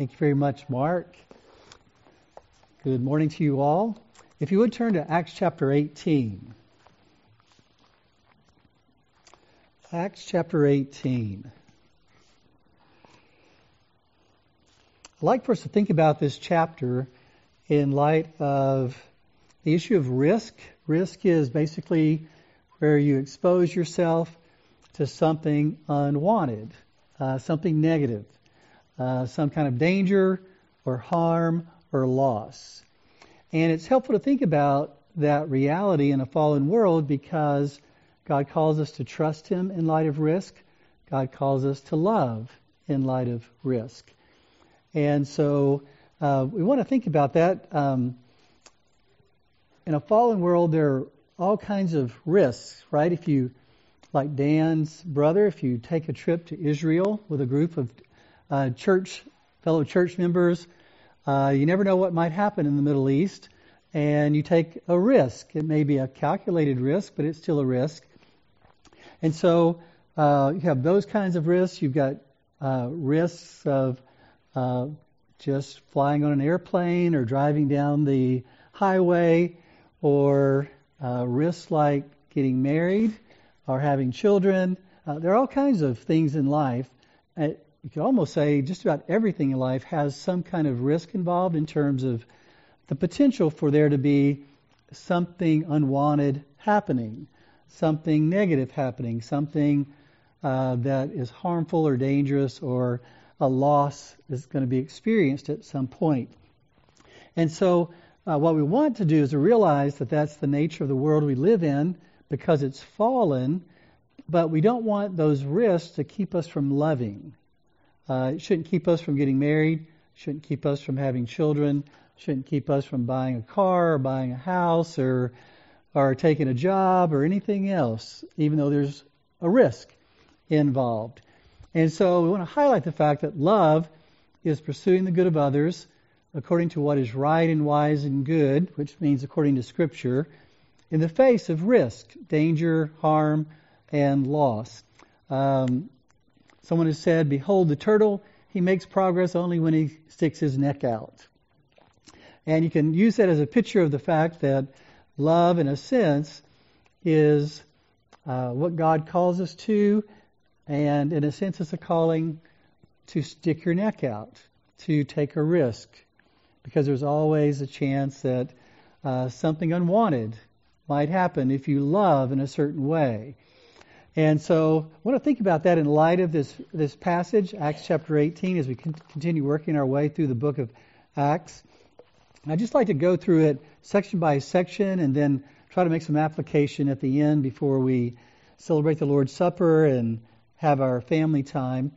Thank you very much, Mark. Good morning to you all. If you would turn to Acts chapter 18. Acts chapter 18. I'd like for us to think about this chapter in light of the issue of risk. Risk is basically where you expose yourself to something unwanted, uh, something negative, uh, some kind of danger or harm or loss. And it's helpful to think about that reality in a fallen world because God calls us to trust Him in light of risk. God calls us to love in light of risk. And so uh, we want to think about that. Um, in a fallen world, there are all kinds of risks, right? If you, like Dan's brother, if you take a trip to Israel with a group of uh, church, fellow church members, uh, you never know what might happen in the Middle East, and you take a risk. It may be a calculated risk, but it's still a risk. And so uh, you have those kinds of risks. You've got uh, risks of uh, just flying on an airplane or driving down the highway, or uh, risks like getting married or having children. Uh, there are all kinds of things in life. Uh, you could almost say just about everything in life has some kind of risk involved in terms of the potential for there to be something unwanted happening, something negative happening, something uh, that is harmful or dangerous or a loss is going to be experienced at some point. And so, uh, what we want to do is to realize that that's the nature of the world we live in because it's fallen, but we don't want those risks to keep us from loving. Uh, it shouldn't keep us from getting married, shouldn't keep us from having children, shouldn't keep us from buying a car or buying a house or or taking a job or anything else, even though there's a risk involved. And so we want to highlight the fact that love is pursuing the good of others according to what is right and wise and good, which means according to Scripture, in the face of risk, danger, harm, and loss. Um, someone has said, Behold the turtle, he makes progress only when he sticks his neck out. And you can use that as a picture of the fact that love, in a sense, is uh, what God calls us to and in a sense, it's a calling to stick your neck out, to take a risk, because there's always a chance that uh, something unwanted might happen if you love in a certain way. And so I want to think about that in light of this, this passage, Acts chapter 18, as we continue working our way through the book of Acts. I'd just like to go through it section by section and then try to make some application at the end before we celebrate the Lord's Supper and have our family time.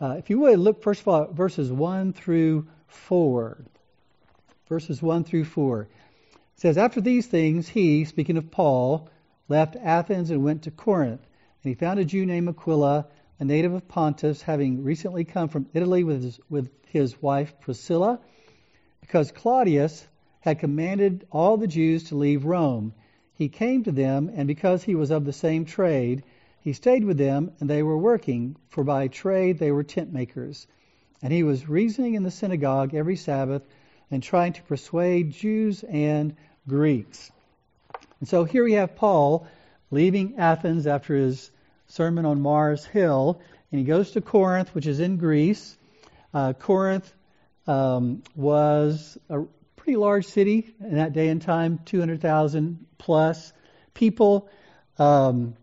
Uh, if you would, look first of all verses 1 through 4. Verses 1 through 4. It says, After these things, he, speaking of Paul, left Athens and went to Corinth. And he found a Jew named Aquila, a native of Pontus, having recently come from Italy with his, with his wife Priscilla, because Claudius had commanded all the Jews to leave Rome. He came to them, and because he was of the same trade, he stayed with them, and they were working, for by trade they were tent makers. And he was reasoning in the synagogue every Sabbath and trying to persuade Jews and Greeks. And so here we have Paul leaving Athens after his sermon on Mars Hill, and he goes to Corinth, which is in Greece. Uh, Corinth um, was a pretty large city in that day and time, 200,000 plus people. Um,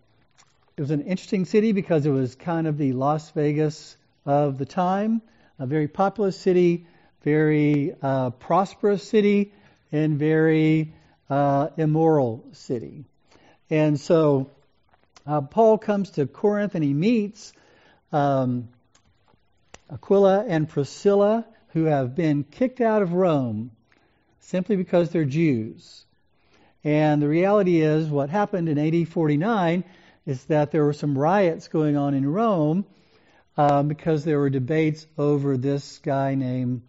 it was an interesting city because it was kind of the Las Vegas of the time, a very populous city, very uh, prosperous city, and very uh, immoral city. And so uh, Paul comes to Corinth and he meets um, Aquila and Priscilla, who have been kicked out of Rome simply because they're Jews. And the reality is, what happened in AD 49 is that there were some riots going on in Rome um, because there were debates over this guy named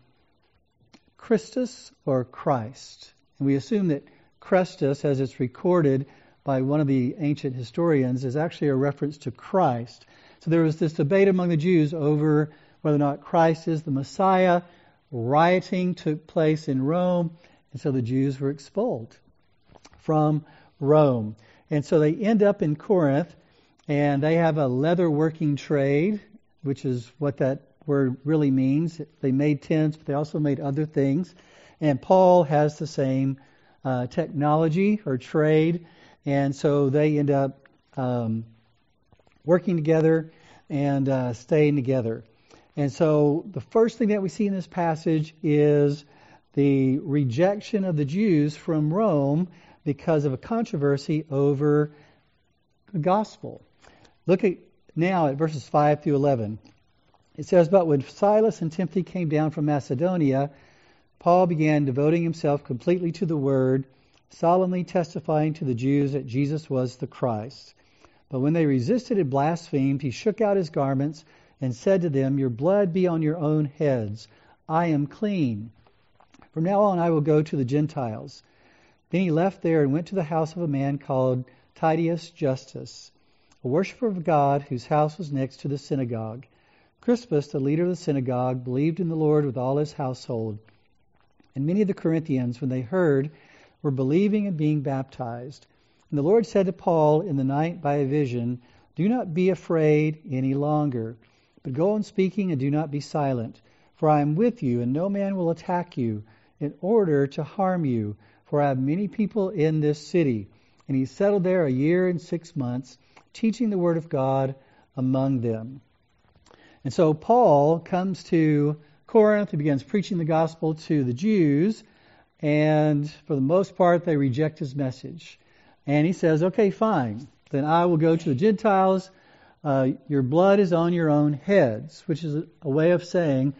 Christus or Christ. And we assume that Christus, as it's recorded by one of the ancient historians, is actually a reference to Christ. So there was this debate among the Jews over whether or not Christ is the Messiah, rioting took place in Rome, and so the Jews were expelled from Rome. And so they end up in Corinth, and they have a leather working trade, which is what that word really means. They made tents, but they also made other things. And Paul has the same uh, technology or trade, and so they end up um, working together and uh, staying together. And so the first thing that we see in this passage is the rejection of the Jews from Rome because of a controversy over the gospel. Look at now at verses 5 through 11. It says, But when Silas and Timothy came down from Macedonia, Paul began devoting himself completely to the word, solemnly testifying to the Jews that Jesus was the Christ. But when they resisted and blasphemed, he shook out his garments and said to them, Your blood be on your own heads. I am clean. From now on I will go to the Gentiles. Then he left there and went to the house of a man called Titius Justus, a worshiper of God whose house was next to the synagogue. Crispus, the leader of the synagogue, believed in the Lord with all his household. And many of the Corinthians, when they heard, were believing and being baptized. And the Lord said to Paul in the night by a vision, Do not be afraid any longer, but go on speaking and do not be silent, for I am with you, and no man will attack you in order to harm you for I have many people in this city. And he settled there a year and six months, teaching the word of God among them. And so Paul comes to Corinth, he begins preaching the gospel to the Jews, and for the most part, they reject his message. And he says, Okay, fine, then I will go to the Gentiles. Uh, your blood is on your own heads, which is a way of saying,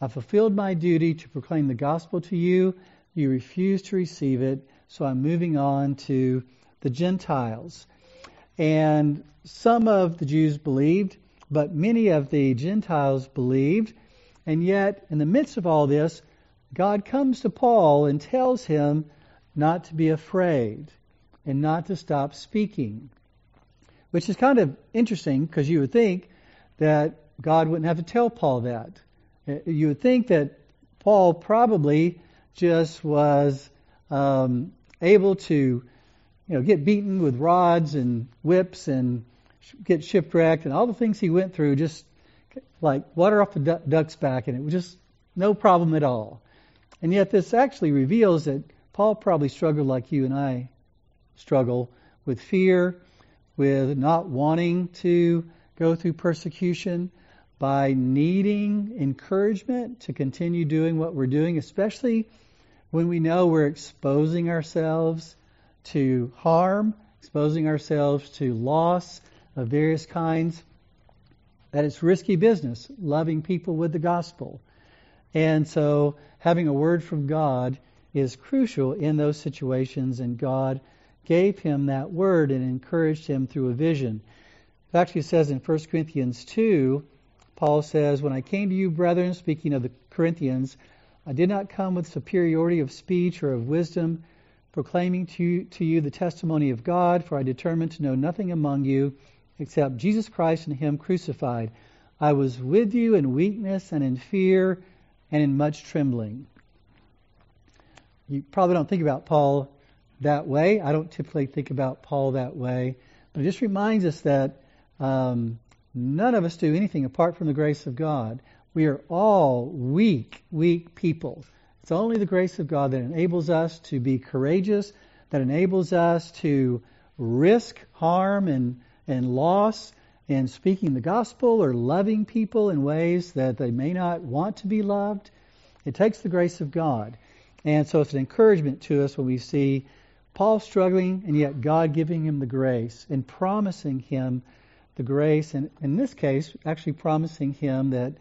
I fulfilled my duty to proclaim the gospel to you, you refuse to receive it, so I'm moving on to the Gentiles. And some of the Jews believed, but many of the Gentiles believed. And yet, in the midst of all this, God comes to Paul and tells him not to be afraid and not to stop speaking. Which is kind of interesting because you would think that God wouldn't have to tell Paul that. You would think that Paul probably just was um, able to, you know, get beaten with rods and whips and get shipwrecked and all the things he went through, just like water off the duck's back, and it was just no problem at all. And yet, this actually reveals that Paul probably struggled like you and I struggle with fear, with not wanting to go through persecution, by needing encouragement to continue doing what we're doing, especially when we know we're exposing ourselves to harm, exposing ourselves to loss of various kinds, that it's risky business, loving people with the gospel. And so having a word from God is crucial in those situations, and God gave him that word and encouraged him through a vision. It actually says in 1 Corinthians 2, Paul says, When I came to you, brethren, speaking of the Corinthians, I did not come with superiority of speech or of wisdom, proclaiming to you, to you the testimony of God, for I determined to know nothing among you except Jesus Christ and Him crucified. I was with you in weakness and in fear and in much trembling. You probably don't think about Paul that way. I don't typically think about Paul that way. But it just reminds us that um, none of us do anything apart from the grace of God. We are all weak, weak people. It's only the grace of God that enables us to be courageous, that enables us to risk harm and, and loss in speaking the gospel or loving people in ways that they may not want to be loved. It takes the grace of God. And so it's an encouragement to us when we see Paul struggling and yet God giving him the grace and promising him the grace, and in this case, actually promising him that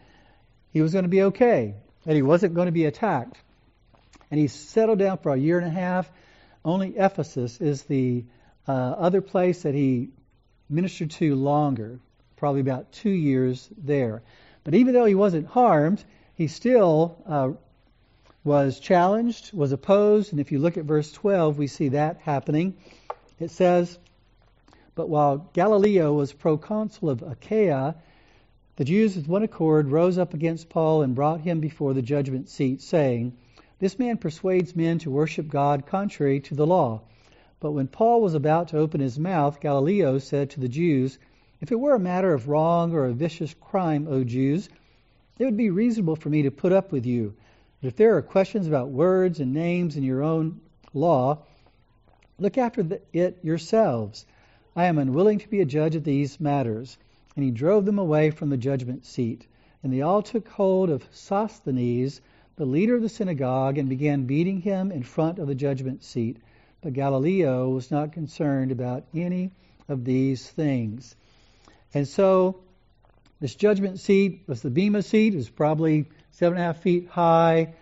he was going to be okay, that he wasn't going to be attacked. And he settled down for a year and a half. Only Ephesus is the uh, other place that he ministered to longer, probably about two years there. But even though he wasn't harmed, he still uh, was challenged, was opposed, and if you look at verse 12, we see that happening. It says, But while Galileo was proconsul of Achaia, the Jews with one accord rose up against Paul and brought him before the judgment seat, saying, This man persuades men to worship God contrary to the law. But when Paul was about to open his mouth, Gallio said to the Jews, If it were a matter of wrong or a vicious crime, O Jews, it would be reasonable for me to put up with you. But if there are questions about words and names in your own law, look after it yourselves. I am unwilling to be a judge of these matters. And he drove them away from the judgment seat. And they all took hold of Sosthenes, the leader of the synagogue, and began beating him in front of the judgment seat. But Gallio was not concerned about any of these things. And so this judgment seat was the Bema seat. It was probably seven and a half feet high,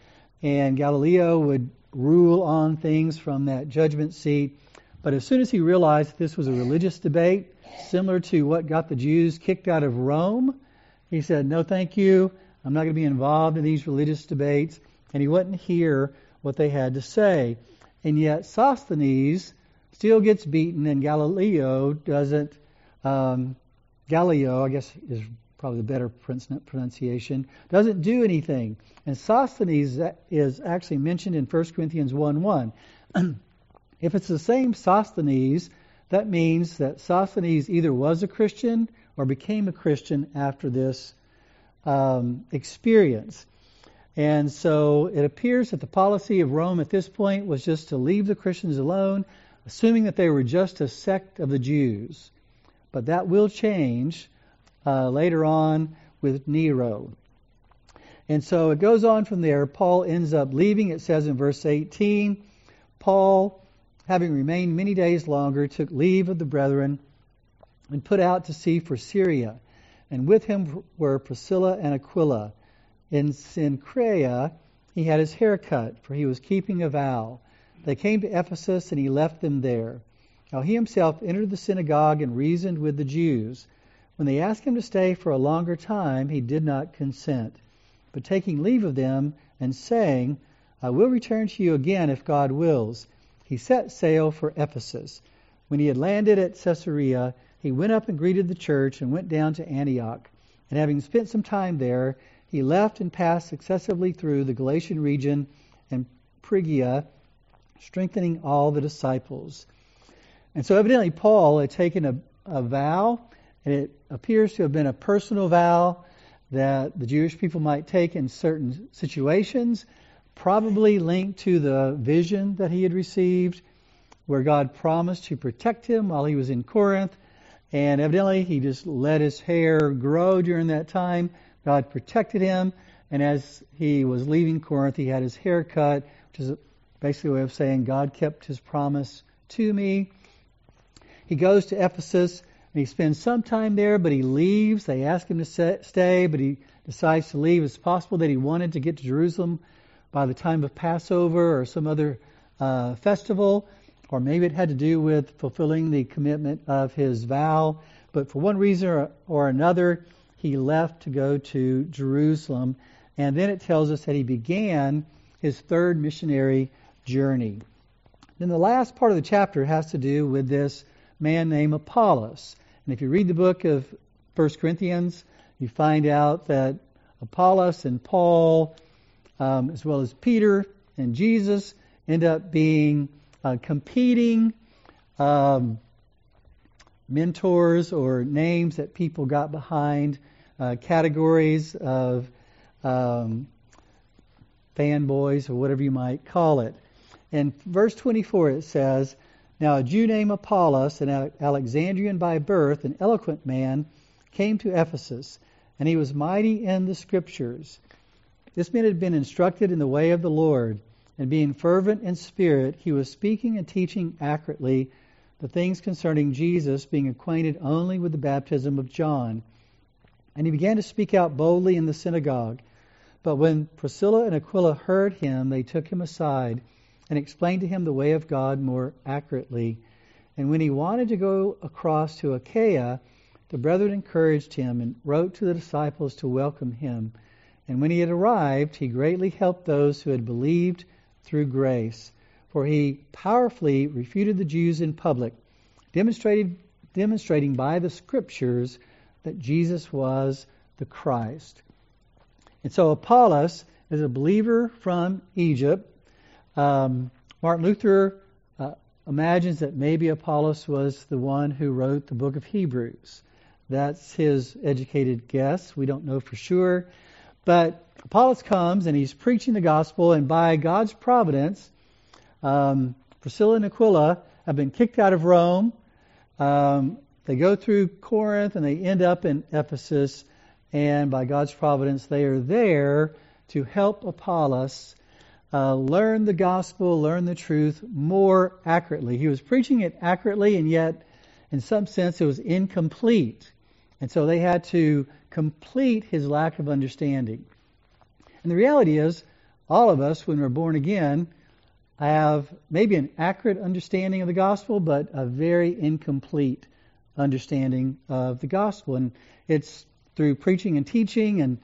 and Galileo would rule on things from that judgment seat. But as soon as he realized that this was a religious debate, similar to what got the Jews kicked out of Rome, he said, No, thank you. I'm not going to be involved in these religious debates. And he wouldn't hear what they had to say. And yet, Sosthenes still gets beaten, and Galileo doesn't. Um, Gallio, I guess, is probably the better pronunciation, doesn't do anything. And Sosthenes is actually mentioned in 1 Corinthians 1 1. if it's the same Sosthenes that means that Sosthenes either was a Christian or became a Christian after this um, experience. And so it appears that the policy of Rome at this point was just to leave the Christians alone, assuming that they were just a sect of the Jews. But that will change uh, later on with Nero. And so it goes on from there. Paul ends up leaving. It says in verse 18 Paul having remained many days longer, took leave of the brethren and put out to sea for Syria. And with him were Priscilla and Aquila. In Cenchrea he had his hair cut, for he was keeping a vow. They came to Ephesus, and he left them there. Now he himself entered the synagogue and reasoned with the Jews. When they asked him to stay for a longer time, he did not consent. But taking leave of them and saying, I will return to you again if God wills, he set sail for Ephesus. When he had landed at Caesarea, he went up and greeted the church and went down to Antioch. And having spent some time there, he left and passed successively through the Galatian region and Phrygia, strengthening all the disciples. And so evidently Paul had taken a, a vow, and it appears to have been a personal vow that the Jewish people might take in certain situations probably linked to the vision that he had received, where God promised to protect him while he was in Corinth. And evidently, he just let his hair grow during that time. God protected him. And as he was leaving Corinth, he had his hair cut, which is basically a way of saying God kept his promise to me. He goes to Ephesus and he spends some time there, but he leaves. They ask him to stay, but he decides to leave. It's possible that he wanted to get to Jerusalem by the time of Passover or some other uh, festival, or maybe it had to do with fulfilling the commitment of his vow. But for one reason or, or another, he left to go to Jerusalem. And then it tells us that he began his third missionary journey. Then the last part of the chapter has to do with this man named Apollos. And if you read the book of 1 Corinthians, you find out that Apollos and Paul um, as well as Peter and Jesus, end up being uh, competing um, mentors or names that people got behind, uh, categories of um, fanboys or whatever you might call it. In verse 24 it says, Now a Jew named Apollos, an Alexandrian by birth, an eloquent man, came to Ephesus, and he was mighty in the scriptures this man had been instructed in the way of the Lord, and being fervent in spirit, he was speaking and teaching accurately the things concerning Jesus, being acquainted only with the baptism of John. And he began to speak out boldly in the synagogue. But when Priscilla and Aquila heard him, they took him aside and explained to him the way of God more accurately. And when he wanted to go across to Achaia, the brethren encouraged him and wrote to the disciples to welcome him. And when he had arrived, he greatly helped those who had believed through grace, for he powerfully refuted the Jews in public, demonstrating by the scriptures that Jesus was the Christ. And so Apollos is a believer from Egypt. Um, Martin Luther uh, imagines that maybe Apollos was the one who wrote the book of Hebrews. That's his educated guess. We don't know for sure. But Apollos comes and he's preaching the gospel, and by God's providence, um, Priscilla and Aquila have been kicked out of Rome. Um, they go through Corinth and they end up in Ephesus, and by God's providence, they are there to help Apollos uh, learn the gospel, learn the truth more accurately. He was preaching it accurately, and yet, in some sense, it was incomplete. And so they had to complete his lack of understanding. And the reality is, all of us, when we're born again, have maybe an accurate understanding of the gospel, but a very incomplete understanding of the gospel. And it's through preaching and teaching and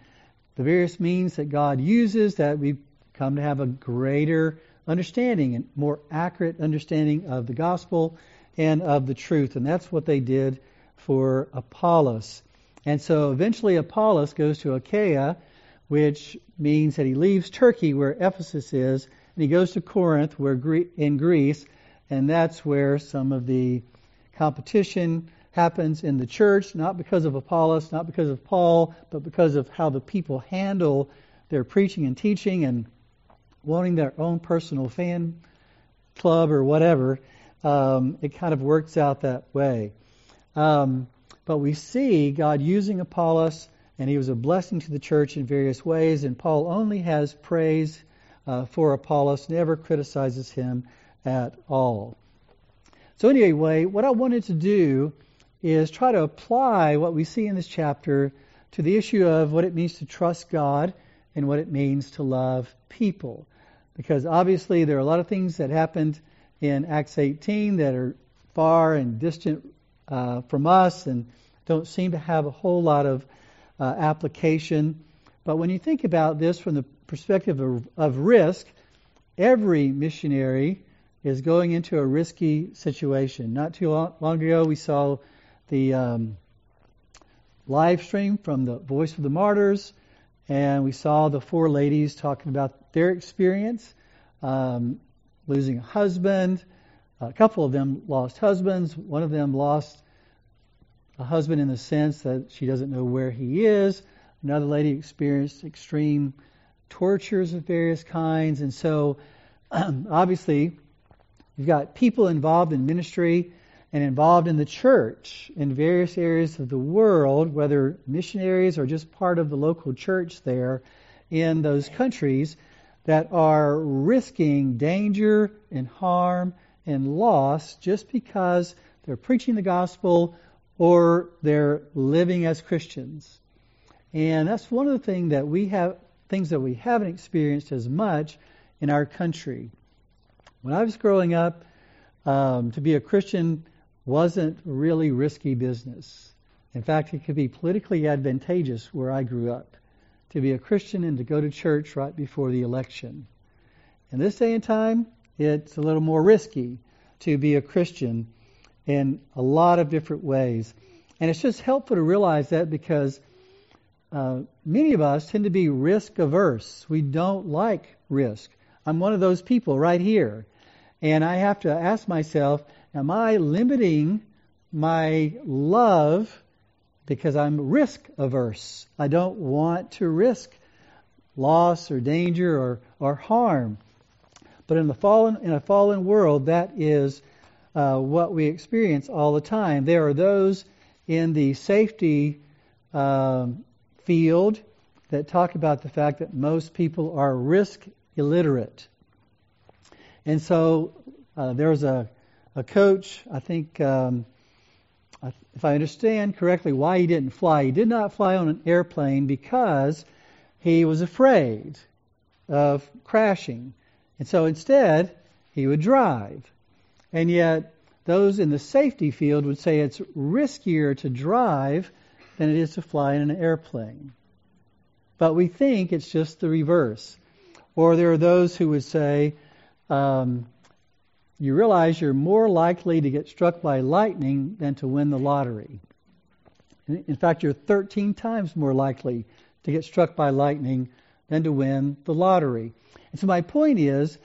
the various means that God uses that we come to have a greater understanding and more accurate understanding of the gospel and of the truth. And that's what they did for Apollos. And so eventually Apollos goes to Achaia, which means that he leaves Turkey, where Ephesus is, and he goes to Corinth, where in Greece, and that's where some of the competition happens in the church, not because of Apollos, not because of Paul, but because of how the people handle their preaching and teaching and wanting their own personal fan club or whatever. Um, it kind of works out that way. Um, but we see God using Apollos, and he was a blessing to the church in various ways, and Paul only has praise uh, for Apollos, never criticizes him at all. So, anyway, what I wanted to do is try to apply what we see in this chapter to the issue of what it means to trust God and what it means to love people. Because obviously there are a lot of things that happened in Acts 18 that are far and distant uh, from us and don't seem to have a whole lot of uh, application. But when you think about this from the perspective of, of risk, every missionary is going into a risky situation. Not too long, long ago, we saw the um, live stream from the Voice of the Martyrs, and we saw the four ladies talking about their experience um, losing a husband. A couple of them lost husbands. One of them lost a husband in the sense that she doesn't know where he is. Another lady experienced extreme tortures of various kinds. And so, um, obviously, you've got people involved in ministry and involved in the church in various areas of the world, whether missionaries or just part of the local church there in those countries, that are risking danger and harm and loss just because they're preaching the gospel or they're living as Christians. And that's one of the things that we have things that we haven't experienced as much in our country. When I was growing up, um, to be a Christian wasn't really risky business. In fact, it could be politically advantageous where I grew up to be a Christian and to go to church right before the election. In this day and time, it's a little more risky to be a Christian in a lot of different ways. And it's just helpful to realize that because uh, many of us tend to be risk averse. We don't like risk. I'm one of those people right here. And I have to ask myself, Am I limiting my love because I'm risk averse? I don't want to risk loss or danger or, or harm. But in the fallen in a fallen world, that is uh, what we experience all the time. There are those in the safety um, field that talk about the fact that most people are risk illiterate. And so uh, there's a a coach, I think, um, if I understand correctly, why he didn't fly. He did not fly on an airplane because he was afraid of crashing. And so instead, he would drive. And yet, those in the safety field would say it's riskier to drive than it is to fly in an airplane. But we think it's just the reverse. Or there are those who would say, um, you realize you're more likely to get struck by lightning than to win the lottery. In fact, you're 13 times more likely to get struck by lightning than to win the lottery. And so my point is,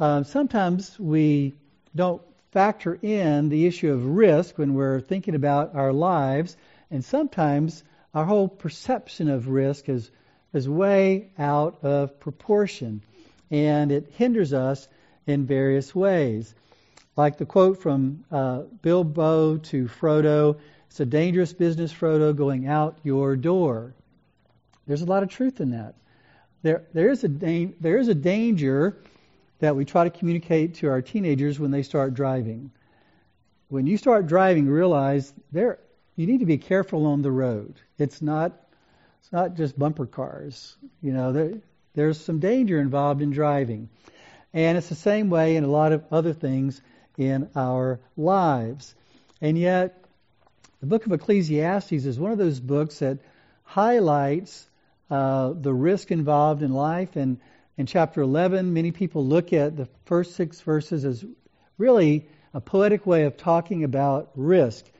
uh, sometimes we don't factor in the issue of risk when we're thinking about our lives, and sometimes our whole perception of risk is is way out of proportion, and it hinders us in various ways. Like the quote from uh, Bilbo to Frodo, "It's a dangerous business, Frodo, going out your door." There's a lot of truth in that. There, there is a da- there is a danger that we try to communicate to our teenagers when they start driving. When you start driving, realize there you need to be careful on the road. It's not it's not just bumper cars. You know, there, there's some danger involved in driving. And it's the same way in a lot of other things in our lives. And yet, the book of Ecclesiastes is one of those books that highlights uh, the risk involved in life. And in chapter 11, many people look at the first six verses as really a poetic way of talking about risk. It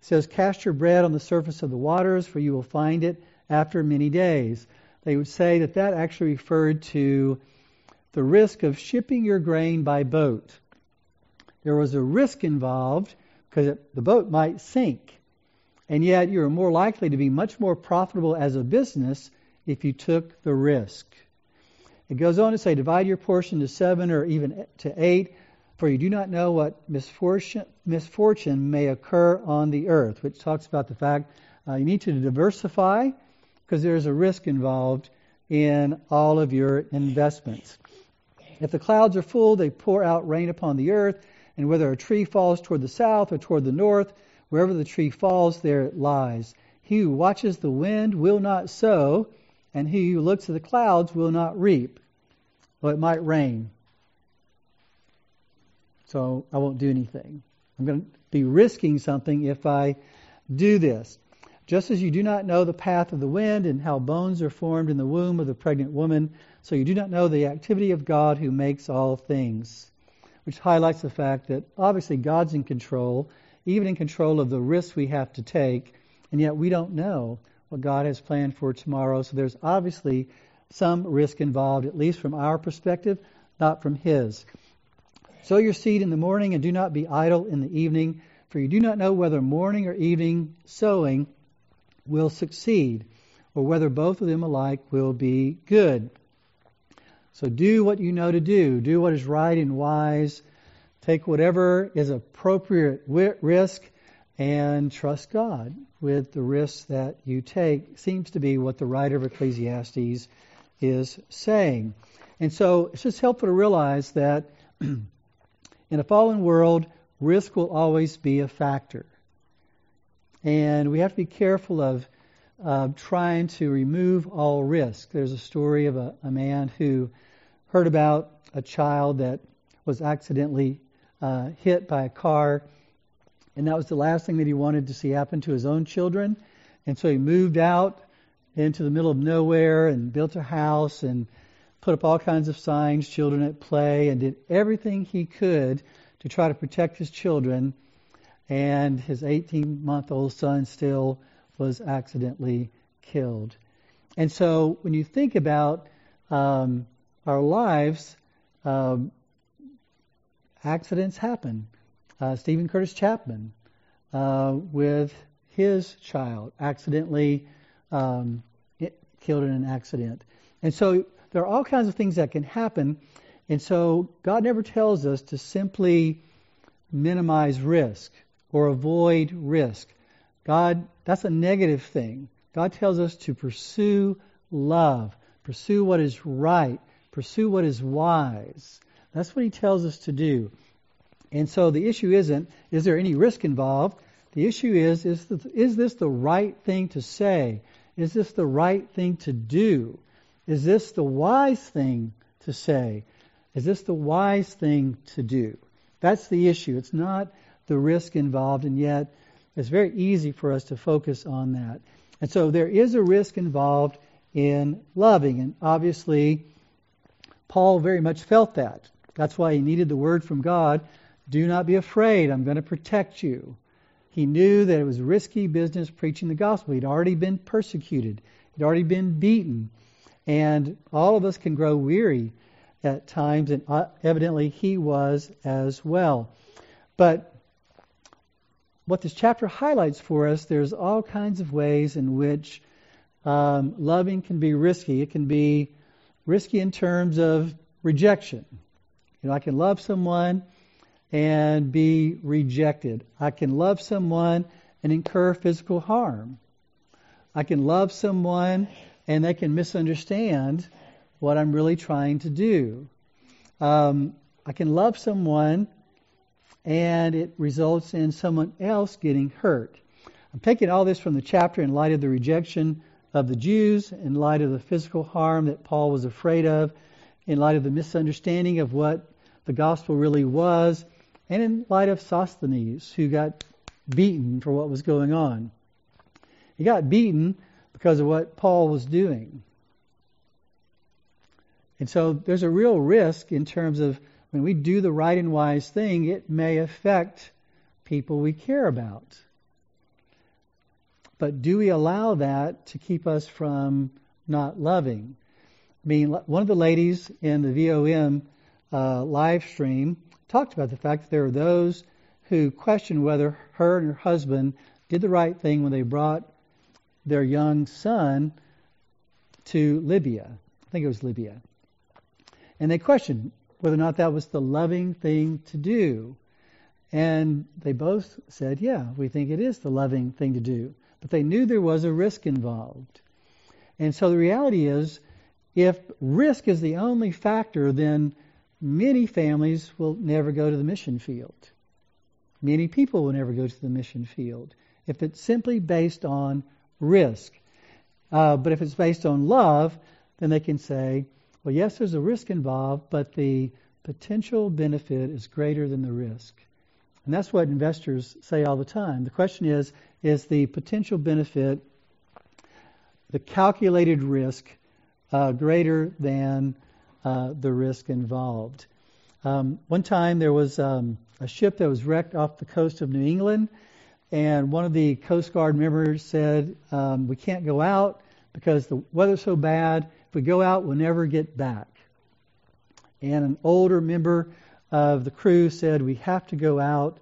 says, Cast your bread on the surface of the waters, for you will find it after many days. They would say that that actually referred to the risk of shipping your grain by boat. There was a risk involved because the boat might sink. And yet, you're more likely to be much more profitable as a business if you took the risk. It goes on to say, divide your portion to seven or even to eight, for you do not know what misfortune, misfortune may occur on the earth, which talks about the fact uh, you need to diversify because there's a risk involved in all of your investments. If the clouds are full, they pour out rain upon the earth, and whether a tree falls toward the south or toward the north, wherever the tree falls, there it lies. He who watches the wind will not sow, and he who looks at the clouds will not reap. though it might rain. So I won't do anything. I'm going to be risking something if I do this. Just as you do not know the path of the wind and how bones are formed in the womb of the pregnant woman, so you do not know the activity of God who makes all things. Which highlights the fact that obviously God's in control, even in control of the risks we have to take, and yet we don't know what God has planned for tomorrow. So there's obviously some risk involved, at least from our perspective, not from His. Sow your seed in the morning and do not be idle in the evening, for you do not know whether morning or evening sowing will succeed, or whether both of them alike will be good. So do what you know to do. Do what is right and wise. Take whatever is appropriate risk and trust God with the risks that you take, seems to be what the writer of Ecclesiastes is saying. And so it's just helpful to realize that in a fallen world, risk will always be a factor. And we have to be careful of uh, trying to remove all risk. There's a story of a, a, man who heard about a child that was accidentally uh, hit by a car and that was the last thing that he wanted to see happen to his own children. And so he moved out into the middle of nowhere and built a house and put up all kinds of signs, children at play, and did everything he could to try to protect his children. And his 18 month old son still was accidentally killed. And so when you think about um, our lives, um, accidents happen uh, Steven Curtis Chapman uh, with his child accidentally um, killed in an accident. And so there are all kinds of things that can happen. And so God never tells us to simply minimize risk or avoid risk. God, that's a negative thing. God tells us to pursue love, pursue what is right, pursue what is wise. That's what He tells us to do. And so the issue isn't, is there any risk involved? The issue is, is, this, is this the right thing to say? Is this the right thing to do? Is this the wise thing to say? Is this the wise thing to do? That's the issue. It's not the risk involved, and yet it's very easy for us to focus on that. And so there is a risk involved in loving, and obviously, Paul very much felt that. That's why he needed the word from God do not be afraid. I'm going to protect you. He knew that it was risky business preaching the gospel. He'd already been persecuted, he'd already been beaten. And all of us can grow weary at times, and uh, evidently he was as well. But what this chapter highlights for us, there's all kinds of ways in which um, loving can be risky. It can be risky in terms of rejection. You know, I can love someone and be rejected. I can love someone and incur physical harm. I can love someone and they can misunderstand what I'm really trying to do. Um, I can love someone and it results in someone else getting hurt. I'm taking all this from the chapter in light of the rejection of the Jews, in light of the physical harm that Paul was afraid of, in light of the misunderstanding of what the gospel really was, and in light of Sosthenes, who got beaten for what was going on. He got beaten because of what Paul was doing. And so there's a real risk in terms of when we do the right and wise thing, it may affect people we care about. But do we allow that to keep us from not loving? I mean, one of the ladies in the VOM uh, live stream talked about the fact that there are those who question whether her and her husband did the right thing when they brought their young son to Libya. I think it was Libya. And they questioned whether or not that was the loving thing to do. And they both said, yeah, we think it is the loving thing to do. But they knew there was a risk involved. And so the reality is, if risk is the only factor, then many families will never go to the mission field. Many people will never go to the mission field if it's simply based on risk. Uh, but if it's based on love, then they can say, well, yes, there's a risk involved, but the potential benefit is greater than the risk. And that's what investors say all the time. The question is is the potential benefit, the calculated risk, uh, greater than uh, the risk involved? Um, one time there was um, a ship that was wrecked off the coast of New England, and one of the Coast Guard members said, um, We can't go out because the weather's so bad. If we go out, we'll never get back. And an older member of the crew said, We have to go out.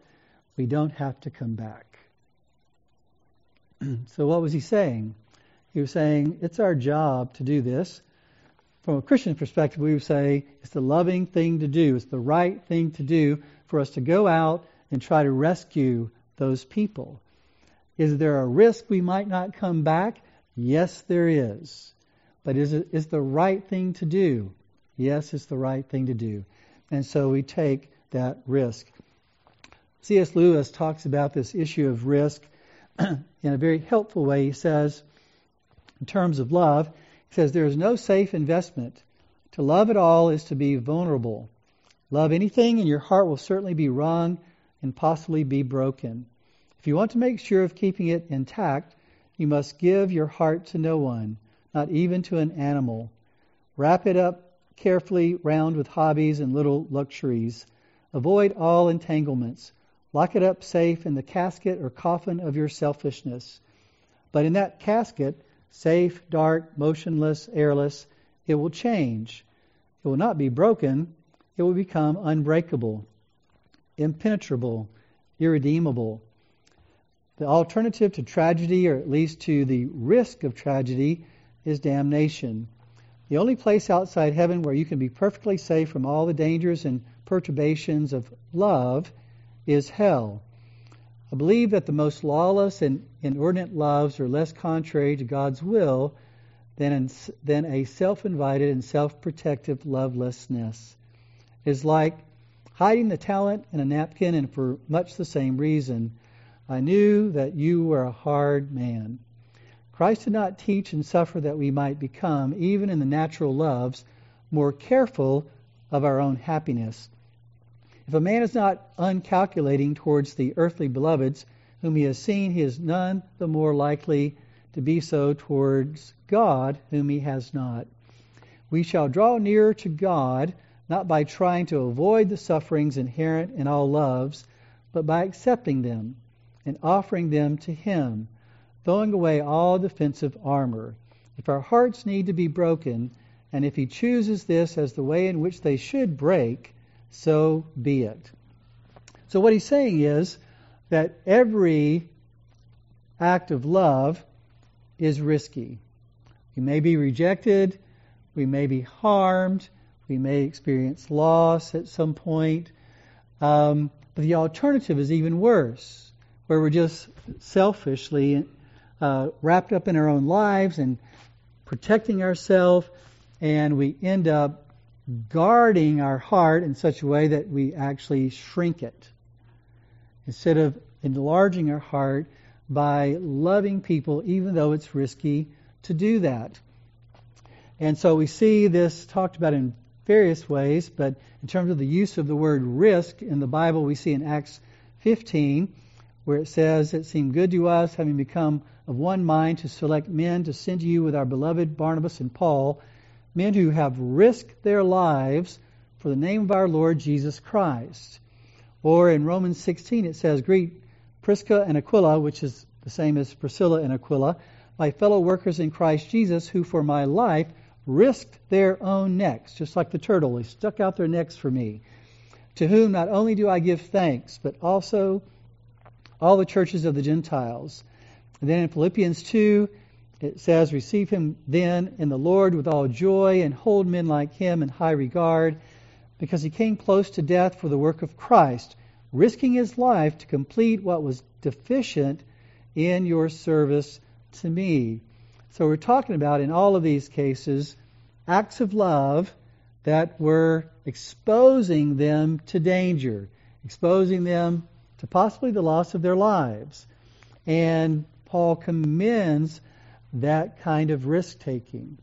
We don't have to come back. so, what was he saying? He was saying, It's our job to do this. From a Christian perspective, we would say it's the loving thing to do. It's the right thing to do for us to go out and try to rescue those people. Is there a risk we might not come back? Yes, there is. But is it is the right thing to do? Yes, it's the right thing to do. And so we take that risk. C.S. Lewis talks about this issue of risk in a very helpful way. He says, in terms of love, he says, there is no safe investment. To love at all is to be vulnerable. Love anything, and your heart will certainly be wrung and possibly be broken. If you want to make sure of keeping it intact, you must give your heart to no one, not even to an animal. Wrap it up carefully round with hobbies and little luxuries. Avoid all entanglements. Lock it up safe in the casket or coffin of your selfishness. But in that casket, safe, dark, motionless, airless, it will change. It will not be broken, it will become unbreakable, impenetrable, irredeemable. The alternative to tragedy, or at least to the risk of tragedy, is damnation. The only place outside heaven where you can be perfectly safe from all the dangers and perturbations of love is hell. I believe that the most lawless and inordinate loves are less contrary to God's will than, than a self invited and self protective lovelessness. It is like hiding the talent in a napkin, and for much the same reason. I knew that you were a hard man. Christ did not teach and suffer that we might become, even in the natural loves, more careful of our own happiness. If a man is not uncalculating towards the earthly beloveds whom he has seen, he is none the more likely to be so towards God whom he has not. We shall draw nearer to God not by trying to avoid the sufferings inherent in all loves, but by accepting them and offering them to Him, throwing away all defensive armor. If our hearts need to be broken, and if He chooses this as the way in which they should break, so be it. So, what He's saying is that every act of love is risky. We may be rejected, we may be harmed, we may experience loss at some point. Um, but the alternative is even worse, where we're just selfishly uh, wrapped up in our own lives and protecting ourselves, and we end up guarding our heart in such a way that we actually shrink it. Instead of enlarging our heart by loving people, even though it's risky to do that. And so we see this talked about in various ways, but in terms of the use of the word risk in the Bible, we see in Acts 15 where it says, It seemed good to us, having become of one mind, to select men to send to you with our beloved Barnabas and Paul, men who have risked their lives for the name of our Lord Jesus Christ. Or in Romans 16, it says, Greet Prisca and Aquila, which is the same as Priscilla and Aquila, my fellow workers in Christ Jesus, who for my life risked their own necks, just like the turtle. They stuck out their necks for me. To whom not only do I give thanks, but also all the churches of the Gentiles. And then in Philippians 2, it says, Receive him then in the Lord with all joy, and hold men like him in high regard, because he came close to death for the work of Christ, risking his life to complete what was deficient in your service to me. So we're talking about in all of these cases acts of love that were exposing them to danger, exposing them to possibly the loss of their lives. And Paul commends that kind of risk taking.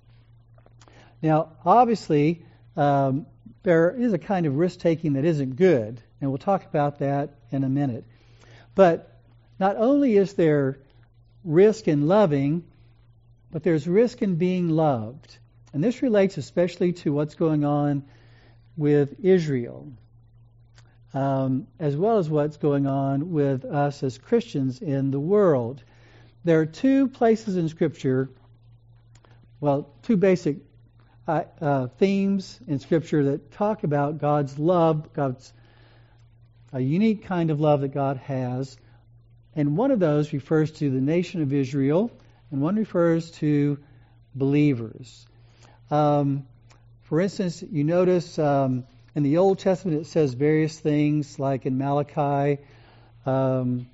Now, obviously, um, there is a kind of risk taking that isn't good, and we'll talk about that in a minute. But not only is there risk in loving, but there's risk in being loved. And this relates especially to what's going on with Israel, um, as well as what's going on with us as Christians in the world. There are two places in Scripture, well, two basic uh, uh, themes in Scripture that talk about God's love, God's a unique kind of love that God has. And one of those refers to the nation of Israel, and one refers to believers. Um, for instance, you notice um, in the Old Testament it says various things, like in Malachi, um,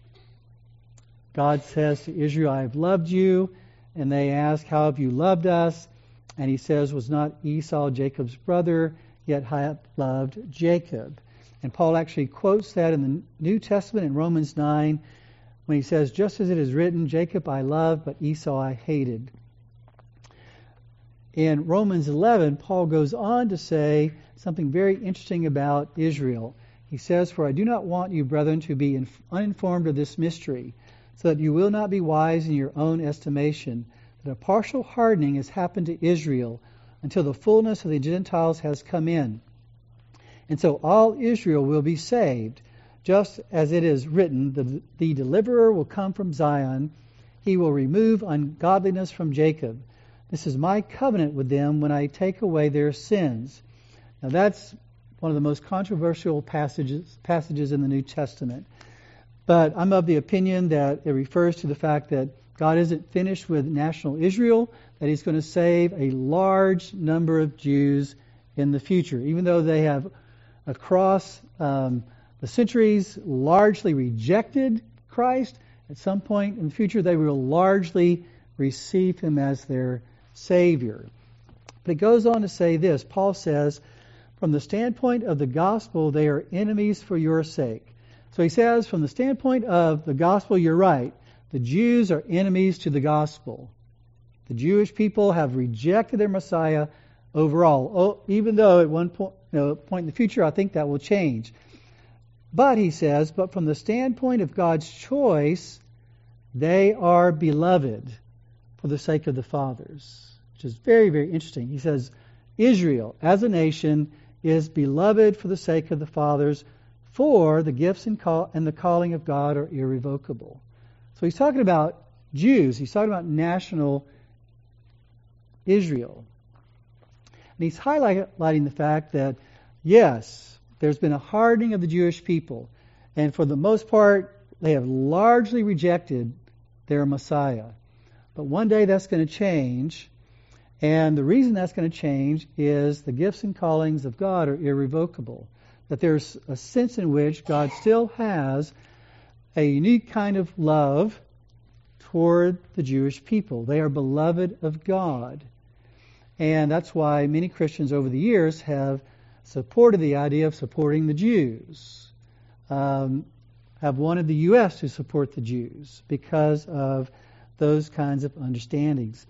God says to Israel, I have loved you. And they ask, How have you loved us? And he says, Was not Esau Jacob's brother, yet I loved Jacob? And Paul actually quotes that in the New Testament in Romans 9 when he says, Just as it is written, Jacob I loved, but Esau I hated. In Romans 11, Paul goes on to say something very interesting about Israel. He says, For I do not want you, brethren, to be uninformed of this mystery, so that you will not be wise in your own estimation, that a partial hardening has happened to Israel until the fullness of the Gentiles has come in. And so all Israel will be saved just as it is written, the, the deliverer will come from Zion. He will remove ungodliness from Jacob. This is my covenant with them when I take away their sins. Now that's one of the most controversial passages passages in the New Testament. But I'm of the opinion that it refers to the fact that God isn't finished with national Israel, that He's going to save a large number of Jews in the future, even though they have across um, the centuries largely rejected Christ. At some point in the future, they will largely receive him as their Savior. But it goes on to say this Paul says, from the standpoint of the gospel, they are enemies for your sake. So he says, from the standpoint of the gospel, you're right. The Jews are enemies to the gospel. The Jewish people have rejected their Messiah overall, oh, even though at one point, you know, point in the future, I think that will change. But, he says, but from the standpoint of God's choice, they are beloved for the sake of the fathers, which is very, very interesting. He says, Israel, as a nation, is beloved for the sake of the fathers, for the gifts and, call, and the calling of God are irrevocable. So he's talking about Jews. He's talking about national Israel. And he's highlighting the fact that, yes, there's been a hardening of the Jewish people. And for the most part, they have largely rejected their Messiah. But one day that's going to change. And the reason that's going to change is the gifts and callings of God are irrevocable. That there's a sense in which God still has a unique kind of love toward the Jewish people. They are beloved of God. And that's why many Christians over the years have supported the idea of supporting the Jews, um, have wanted the U.S. to support the Jews because of those kinds of understandings.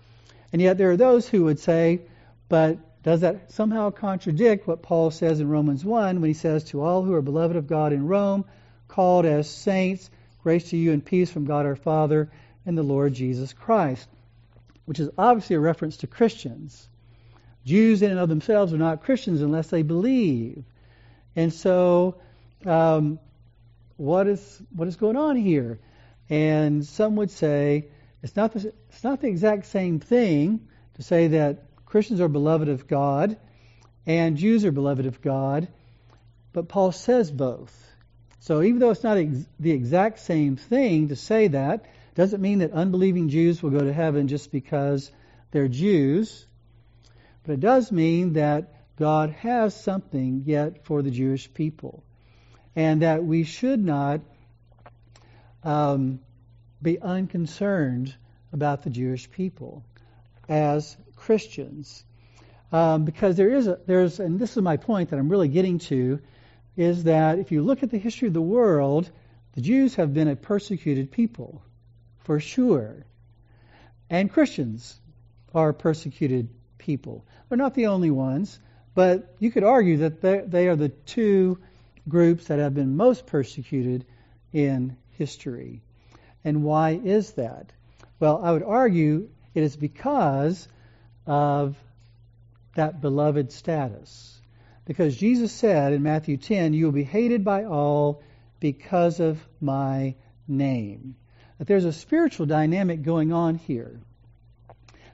And yet there are those who would say, but does that somehow contradict what Paul says in Romans 1 when he says, To all who are beloved of God in Rome, called as saints, grace to you and peace from God our Father and the Lord Jesus Christ, which is obviously a reference to Christians. Jews in and of themselves are not Christians unless they believe. And so, um, what is what is going on here? And some would say it's not the, it's not the exact same thing to say that Christians are beloved of God and Jews are beloved of God, but Paul says both. So even though it's not ex- the exact same thing to say that, doesn't mean that unbelieving Jews will go to heaven just because they're Jews. But it does mean that God has something yet for the Jewish people. And that we should not um, be unconcerned about the Jewish people as Christians. Um, because there is a, there's, and this is my point that I'm really getting to, is that if you look at the history of the world, the Jews have been a persecuted people, for sure. And Christians are persecuted people. They're not the only ones, but you could argue that they are the two groups that have been most persecuted in history. And why is that? Well, I would argue it is because of that beloved status. Because Jesus said in Matthew 10, You will be hated by all because of my name. That there's a spiritual dynamic going on here.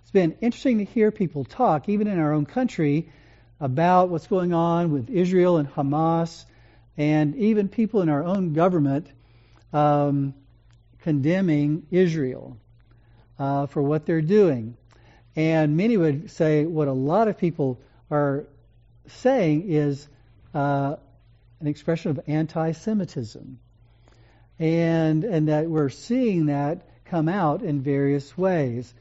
It's been interesting to hear people talk, even in our own country, about what's going on with Israel and Hamas, and even people in our own government um, condemning Israel uh, for what they're doing. And many would say what a lot of people are saying is uh, an expression of anti-Semitism, and and that we're seeing that come out in various ways.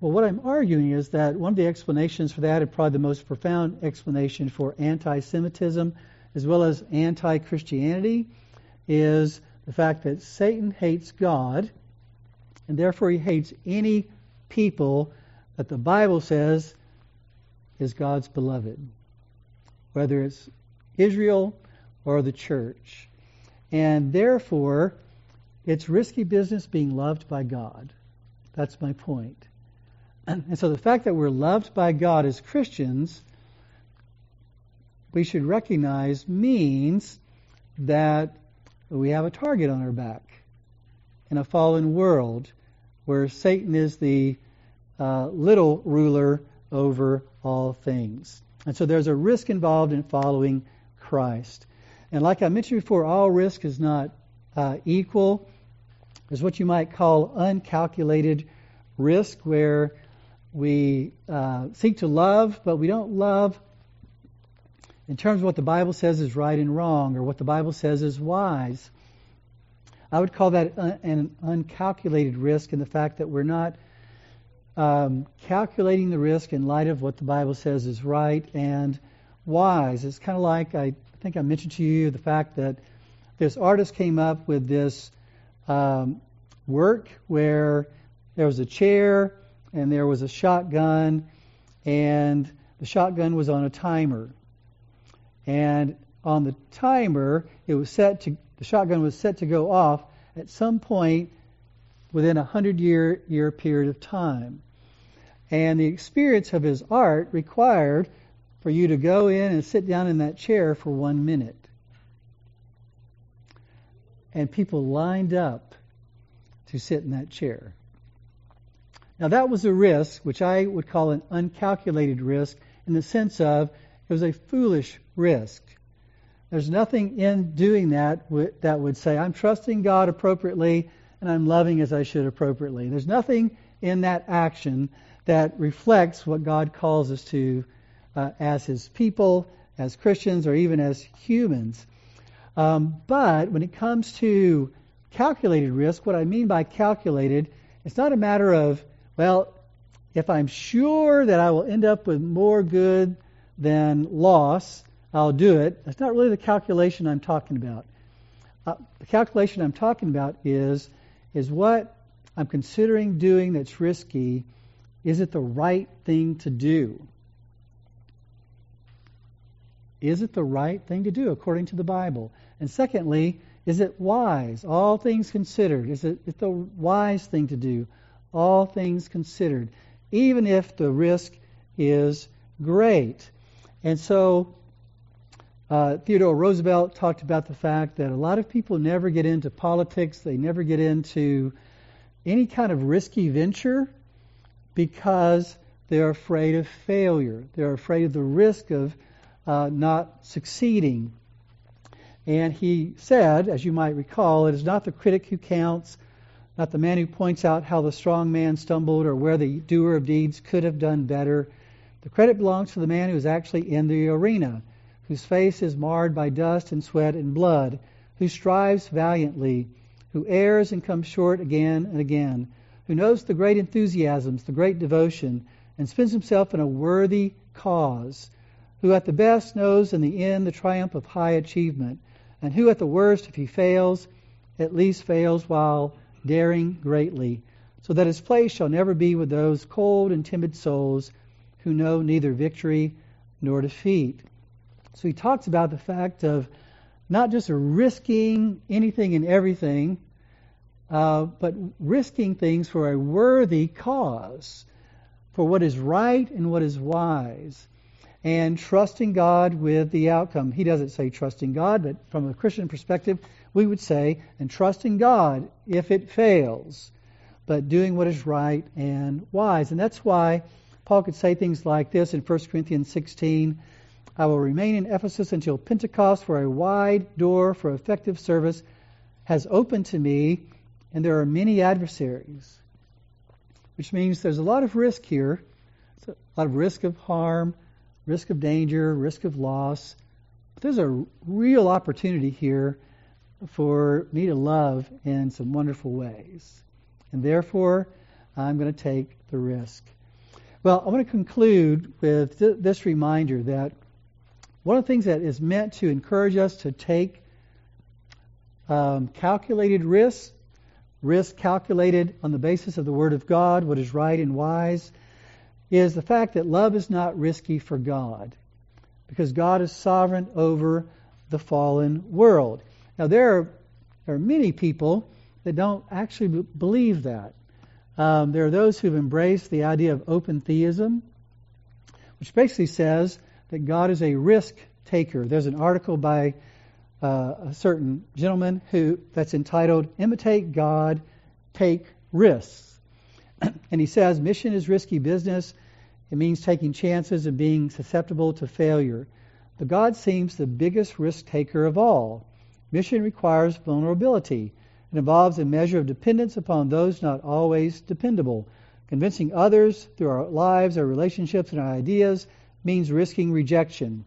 Well, what I'm arguing is that one of the explanations for that, and probably the most profound explanation for anti Semitism as well as anti Christianity, is the fact that Satan hates God, and therefore he hates any people that the Bible says is God's beloved, whether it's Israel or the church. And therefore, it's risky business being loved by God. That's my point. And so the fact that we're loved by God as Christians, we should recognize means that we have a target on our back in a fallen world where Satan is the uh, little ruler over all things. And so there's a risk involved in following Christ. And like I mentioned before, all risk is not uh, equal. There's what you might call uncalculated risk, where we uh, seek to love, but we don't love in terms of what the Bible says is right and wrong, or what the Bible says is wise. I would call that an uncalculated risk in the fact that we're not um, calculating the risk in light of what the Bible says is right and wise. It's kind of like I think I mentioned to you the fact that this artist came up with this um, work where there was a chair and there was a shotgun, and the shotgun was on a timer. And on the timer, it was set to the shotgun was set to go off at some point within a hundred year year period of time. And the experience of his art required for you to go in and sit down in that chair for one minute. and people lined up to sit in that chair. Now, that was a risk, which I would call an uncalculated risk, in the sense of it was a foolish risk. There's nothing in doing that that would say, I'm trusting God appropriately and I'm loving as I should appropriately. There's nothing in that action that reflects what God calls us to uh, as His people, as Christians, or even as humans. Um, but when it comes to calculated risk, what I mean by calculated, it's not a matter of, well, if I'm sure that I will end up with more good than loss, I'll do it. That's not really the calculation I'm talking about. Uh, the calculation I'm talking about is is what I'm considering doing that's risky. Is it the right thing to do? Is it the right thing to do according to the Bible? And secondly, is it wise? All things considered. Is it, it the wise thing to do? All things considered. Even if the risk is great. And so uh, Theodore Roosevelt talked about the fact that a lot of people never get into politics, they never get into any kind of risky venture because they're afraid of failure. They're afraid of the risk of uh, not succeeding. And he said, as you might recall, it is not the critic who counts, not the man who points out how the strong man stumbled or where the doer of deeds could have done better. The credit belongs to the man who is actually in the arena whose face is marred by dust and sweat and blood, who strives valiantly, who errs and comes short again and again, who knows the great enthusiasms, the great devotion, and spends himself in a worthy cause, who at the best knows in the end the triumph of high achievement, and who at the worst, if he fails, at least fails while daring greatly, so that his place shall never be with those cold and timid souls who know neither victory nor defeat. So he talks about the fact of not just risking anything and everything, uh, but risking things for a worthy cause, for what is right and what is wise, and trusting God with the outcome. He doesn't say trusting God, but from a Christian perspective, we would say, and trusting God if it fails, but doing what is right and wise. And that's why Paul could say things like this in 1 Corinthians 16 I will remain in Ephesus until Pentecost, where a wide door for effective service has opened to me, and there are many adversaries. Which means there's a lot of risk here, a lot of risk of harm, risk of danger, risk of loss. But there's a real opportunity here for me to love in some wonderful ways. And therefore, I'm going to take the risk. Well, I want to conclude with th- this reminder that one of the things that is meant to encourage us to take um, calculated risks, risk calculated on the basis of the Word of God, what is right and wise, is the fact that love is not risky for God, because God is sovereign over the fallen world. Now, there are, there are many people that don't actually believe that. Um, there are those who've embraced the idea of open theism, which basically says that God is a risk taker. There's an article by uh, a certain gentleman who that's entitled "Imitate God, Take Risks," and he says mission is risky business. It means taking chances and being susceptible to failure. But God seems the biggest risk taker of all. Mission requires vulnerability. It involves a measure of dependence upon those not always dependable. Convincing others through our lives, our relationships, and our ideas means risking rejection.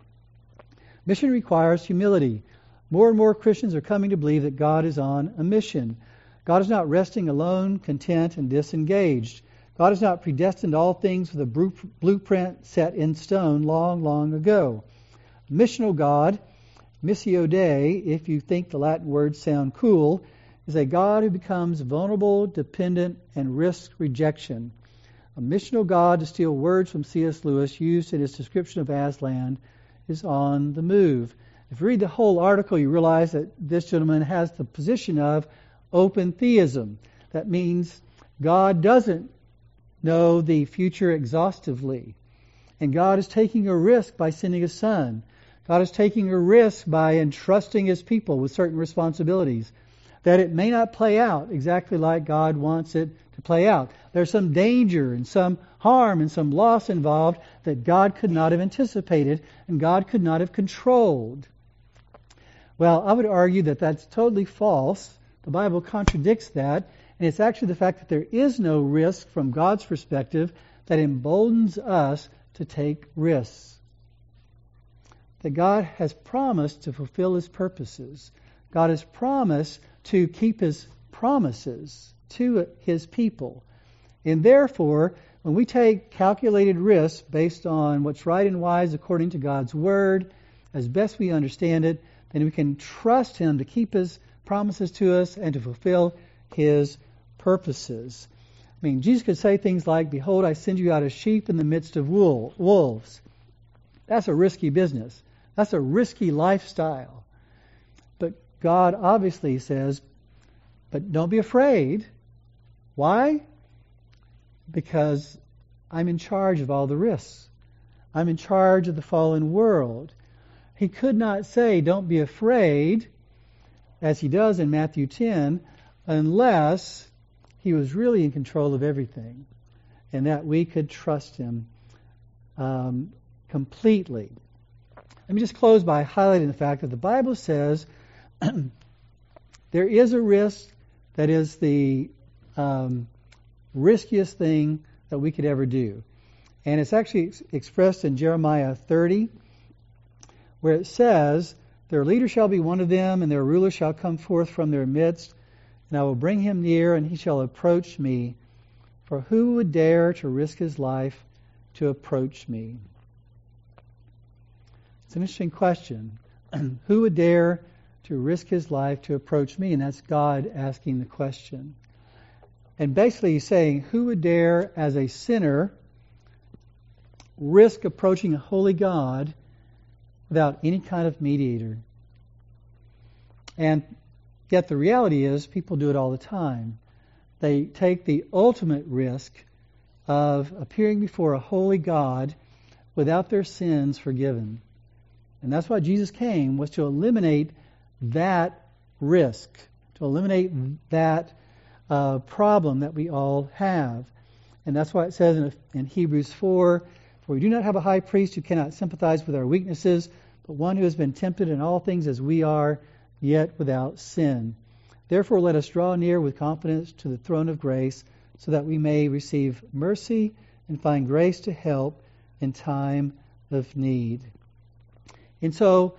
Mission requires humility. More and more Christians are coming to believe that God is on a mission. God is not resting alone, content, and disengaged. God has not predestined all things with a blueprint set in stone long, long ago. Missional God, missio Dei, if you think the Latin words sound cool, is a God who becomes vulnerable, dependent, and risks rejection. A missional God, to steal words from C.S. Lewis, used in his description of Aslan, is on the move. If you read the whole article, you realize that this gentleman has the position of open theism. That means God doesn't know the future exhaustively. And God is taking a risk by sending His Son. God is taking a risk by entrusting His people with certain responsibilities. that it may not play out exactly like God wants it to play out. There's some danger and some harm and some loss involved that God could not have anticipated and God could not have controlled. Well, I would argue that that's totally false. The Bible contradicts that, and it's actually the fact that there is no risk from God's perspective that emboldens us to take risks. That God has promised to fulfill His purposes. God has promised to keep His promises to His people. And therefore, when we take calculated risks based on what's right and wise according to God's Word, as best we understand it, then we can trust Him to keep His promises to us and to fulfill His purposes. I mean, Jesus could say things like, Behold, I send you out as sheep in the midst of wolves. That's a risky business. That's a risky lifestyle. But God obviously says, But don't be afraid. Why? Because I'm in charge of all the risks. I'm in charge of the fallen world. He could not say, Don't be afraid, as he does in Matthew 10, unless he was really in control of everything and that we could trust him um, completely. Let me just close by highlighting the fact that the Bible says there is a risk that is the um, riskiest thing that we could ever do. And it's actually ex- expressed in Jeremiah 30, where it says, Their leader shall be one of them, and their ruler shall come forth from their midst and I will bring him near, and he shall approach me. For who would dare to risk his life to approach me? It's an interesting question. who would dare to risk his life to approach me? And that's God asking the question. And basically, he's saying, Who would dare, as a sinner, risk approaching a holy God without any kind of mediator? And Yet the reality is, people do it all the time. They take the ultimate risk of appearing before a holy God without their sins forgiven. And that's why Jesus came, was to eliminate that risk, to eliminate that uh, problem that we all have. And that's why it says in, in Hebrews 4 For we do not have a high priest who cannot sympathize with our weaknesses, but one who has been tempted in all things as we are yet without sin. Therefore, let us draw near with confidence to the throne of grace, so that we may receive mercy and find grace to help in time of need. And so,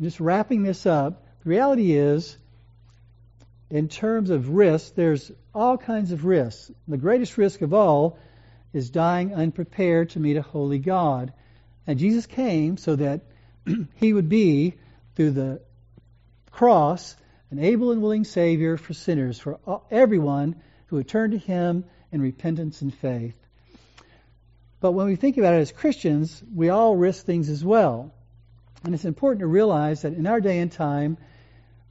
just wrapping this up, the reality is, in terms of risk, there's all kinds of risks. The greatest risk of all is dying unprepared to meet a holy God. And Jesus came so that he would be, through the cross, an able and willing Savior for sinners, for everyone who would turn to Him in repentance and faith. But when we think about it as Christians, we all risk things as well. And it's important to realize that in our day and time,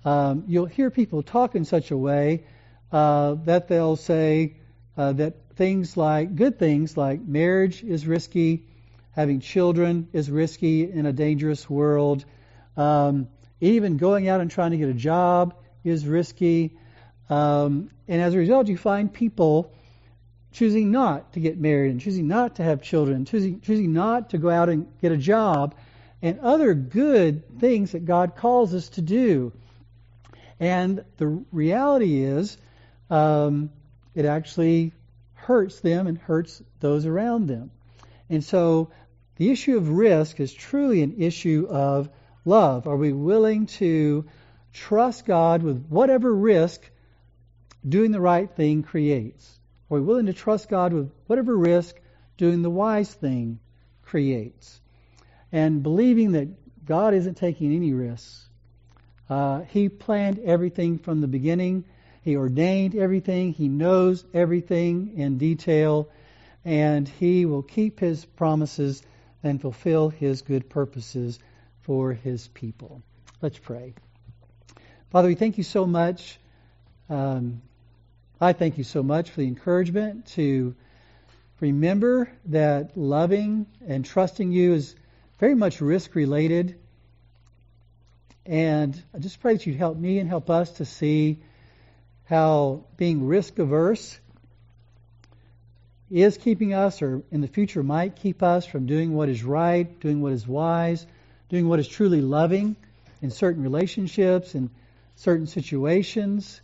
um, you'll hear people talk in such a way uh, that they'll say uh, that things like, good things like marriage is risky, having children is risky in a dangerous world, um, even going out and trying to get a job is risky. Um, and as a result, you find people choosing not to get married and choosing not to have children, choosing, choosing not to go out and get a job, and other good things that God calls us to do. And the reality is, um, it actually hurts them and hurts those around them. And so the issue of risk is truly an issue of love? Are we willing to trust God with whatever risk doing the right thing creates? Are we willing to trust God with whatever risk doing the wise thing creates? And believing that God isn't taking any risks. Uh, he planned everything from the beginning. He ordained everything. He knows everything in detail. And He will keep His promises and fulfill His good purposes for his people. Let's pray. Father, we thank you so much. Um, I thank you so much for the encouragement to remember that loving and trusting you is very much risk related. And I just pray that you'd help me and help us to see how being risk averse is keeping us, or in the future might keep us from doing what is right, doing what is wise, doing what is truly loving in certain relationships and certain situations.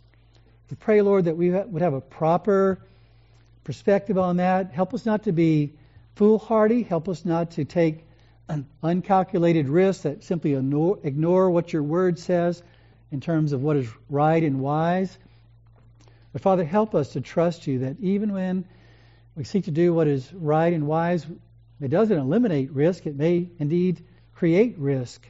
We pray, Lord, that we would have a proper perspective on that. Help us not to be foolhardy. Help us not to take an uncalculated risks that simply ignore what your word says in terms of what is right and wise. But Father, help us to trust you that even when we seek to do what is right and wise, it doesn't eliminate risk. It may indeed create risk.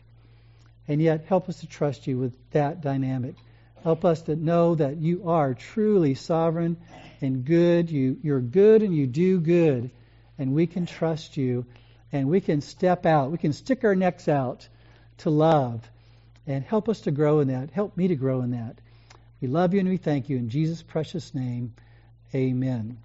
And yet, help us to trust you with that dynamic. Help us to know that you are truly sovereign and good. You, you're good and you do good. And we can trust you and we can step out. We can stick our necks out to love and help us to grow in that. Help me to grow in that. We love you and we thank you. In Jesus' precious name, amen.